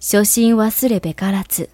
初心忘れべからず。